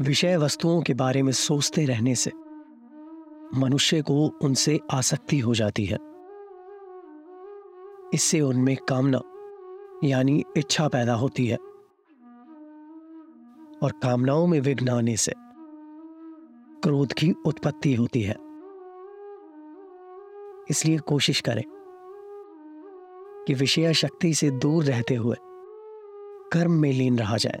विषय वस्तुओं के बारे में सोचते रहने से मनुष्य को उनसे आसक्ति हो जाती है। इससे उनमें कामना यानी इच्छा पैदा होती है और कामनाओं में विघ्न आने से क्रोध की उत्पत्ति होती है। इसलिए कोशिश करें कि विषय शक्ति से दूर रहते हुए कर्म में लीन रहा जाए।